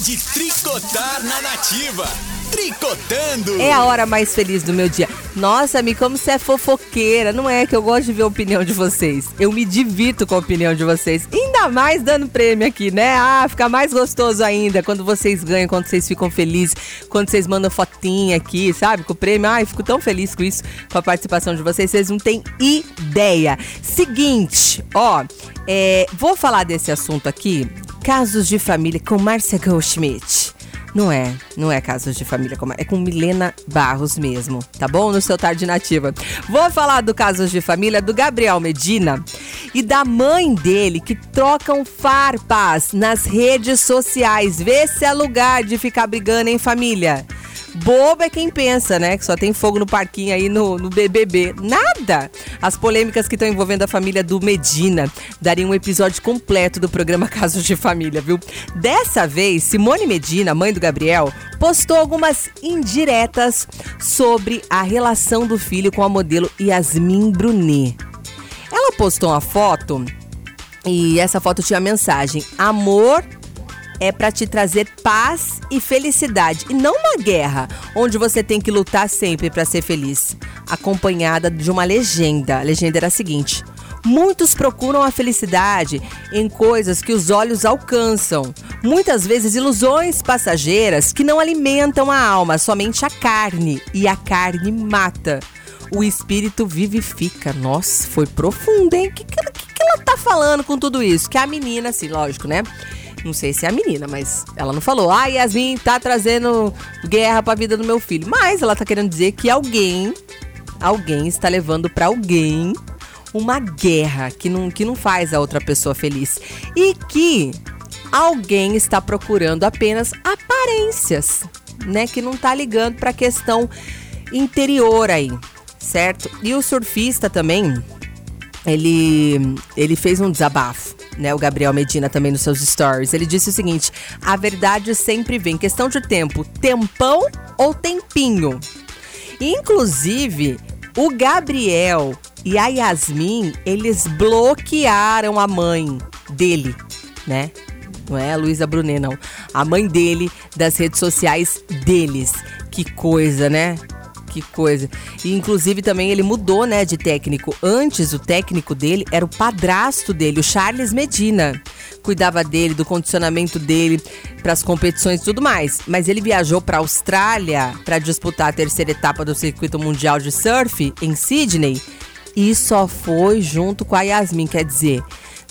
de tricotar na nativa. Tricotando! É a hora mais feliz do meu dia. Nossa, Mi, como você é fofoqueira. Não é que eu gosto de ver a opinião de vocês. Eu me divirto com a opinião de vocês. Ainda mais dando prêmio aqui, né? Ah, fica mais gostoso ainda quando vocês ganham, quando vocês ficam felizes, quando vocês mandam fotinha aqui, sabe? Com o prêmio. Ai, fico tão feliz com isso, com a participação de vocês. Vocês não têm ideia. Seguinte, ó, é, vou falar desse assunto aqui. Casos de família com Márcia Goldschmidt. Não é, não é casos de família, é com Milena Barros mesmo, tá bom? No seu Tarde Nativa. Vou falar do casos de família do Gabriel Medina e da mãe dele que trocam farpas nas redes sociais. Vê se é lugar de ficar brigando em família. Bobo é quem pensa, né? Que só tem fogo no parquinho aí no, no BBB. Nada! As polêmicas que estão envolvendo a família do Medina dariam um episódio completo do programa Casos de Família, viu? Dessa vez, Simone Medina, mãe do Gabriel, postou algumas indiretas sobre a relação do filho com a modelo Yasmin Brunet. Ela postou uma foto e essa foto tinha a mensagem: Amor é para te trazer paz e felicidade e não uma guerra onde você tem que lutar sempre para ser feliz. Acompanhada de uma legenda. A legenda era a seguinte: Muitos procuram a felicidade em coisas que os olhos alcançam. Muitas vezes ilusões passageiras que não alimentam a alma, somente a carne. E a carne mata. O espírito vivifica. Nossa, foi profundo, hein? O que, que, que ela tá falando com tudo isso? Que a menina, assim, lógico, né? Não sei se é a menina, mas ela não falou. Ah, Yasmin tá trazendo guerra pra vida do meu filho. Mas ela tá querendo dizer que alguém, alguém está levando para alguém uma guerra que não, que não faz a outra pessoa feliz. E que alguém está procurando apenas aparências, né? Que não tá ligando pra questão interior aí, certo? E o surfista também, ele, ele fez um desabafo né, o Gabriel Medina também nos seus stories. Ele disse o seguinte: a verdade sempre vem. Questão de tempo, tempão ou tempinho. Inclusive, o Gabriel e a Yasmin, eles bloquearam a mãe dele, né? Não é a Luísa Brunet, não. A mãe dele das redes sociais deles. Que coisa, né? Que coisa. E inclusive também ele mudou, né, de técnico. Antes o técnico dele era o padrasto dele, o Charles Medina. Cuidava dele, do condicionamento dele para as competições e tudo mais. Mas ele viajou para a Austrália para disputar a terceira etapa do circuito mundial de surf em Sydney e só foi junto com a Yasmin, quer dizer,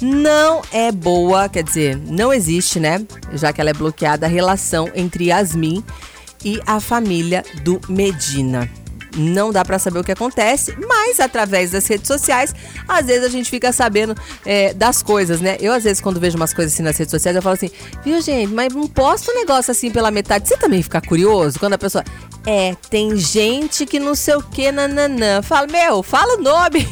não é boa, quer dizer, não existe, né? Já que ela é bloqueada a relação entre Yasmin e a família do Medina. Não dá para saber o que acontece, mas através das redes sociais, às vezes a gente fica sabendo é, das coisas, né? Eu, às vezes, quando vejo umas coisas assim nas redes sociais, eu falo assim, viu, gente, mas não posta um negócio assim pela metade. Você também fica curioso quando a pessoa. É, tem gente que não sei o que, nananã. Fala, meu, fala o nome.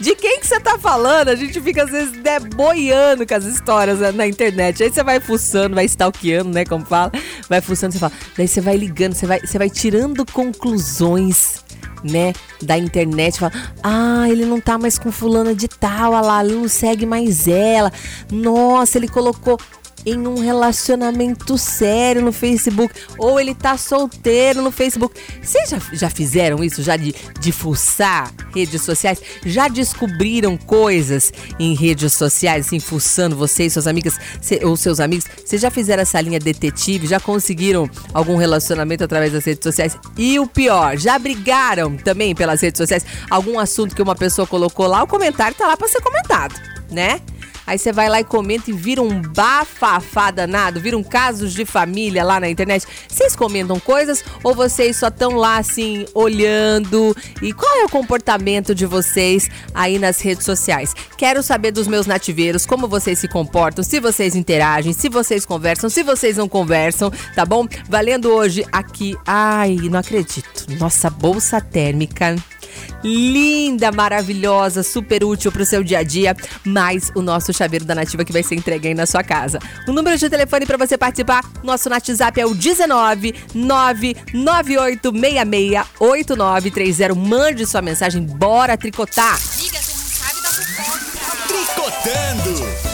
De quem que você tá falando? A gente fica às vezes né, boiando com as histórias né, na internet. Aí você vai fuçando, vai stalkeando, né? Como fala. Vai fuçando, você fala. Daí você vai ligando, você vai, você vai tirando conclusões né, da internet, fala: "Ah, ele não tá mais com fulana de tal, olha lá, ele não segue mais ela. Nossa, ele colocou em um relacionamento sério no Facebook, ou ele tá solteiro no Facebook. Vocês já, já fizeram isso? Já de, de fuçar redes sociais? Já descobriram coisas em redes sociais, assim, fuçando vocês, suas amigas cê, ou seus amigos? Vocês já fizeram essa linha detetive? Já conseguiram algum relacionamento através das redes sociais? E o pior, já brigaram também pelas redes sociais? Algum assunto que uma pessoa colocou lá, o comentário tá lá para ser comentado, né? Aí você vai lá e comenta e vira um bafafá danado, vira um casos de família lá na internet. Vocês comentam coisas ou vocês só estão lá assim olhando? E qual é o comportamento de vocês aí nas redes sociais? Quero saber dos meus nativeiros, como vocês se comportam, se vocês interagem, se vocês conversam, se vocês não conversam, tá bom? Valendo hoje aqui. Ai, não acredito. Nossa bolsa térmica linda, maravilhosa, super útil para o seu dia a dia, mais o nosso chaveiro da Nativa que vai ser entregue aí na sua casa. O número de telefone para você participar, nosso WhatsApp é o 19 998668930. Mande sua mensagem, bora tricotar. Liga, você não sabe da fofoca. Tricotando.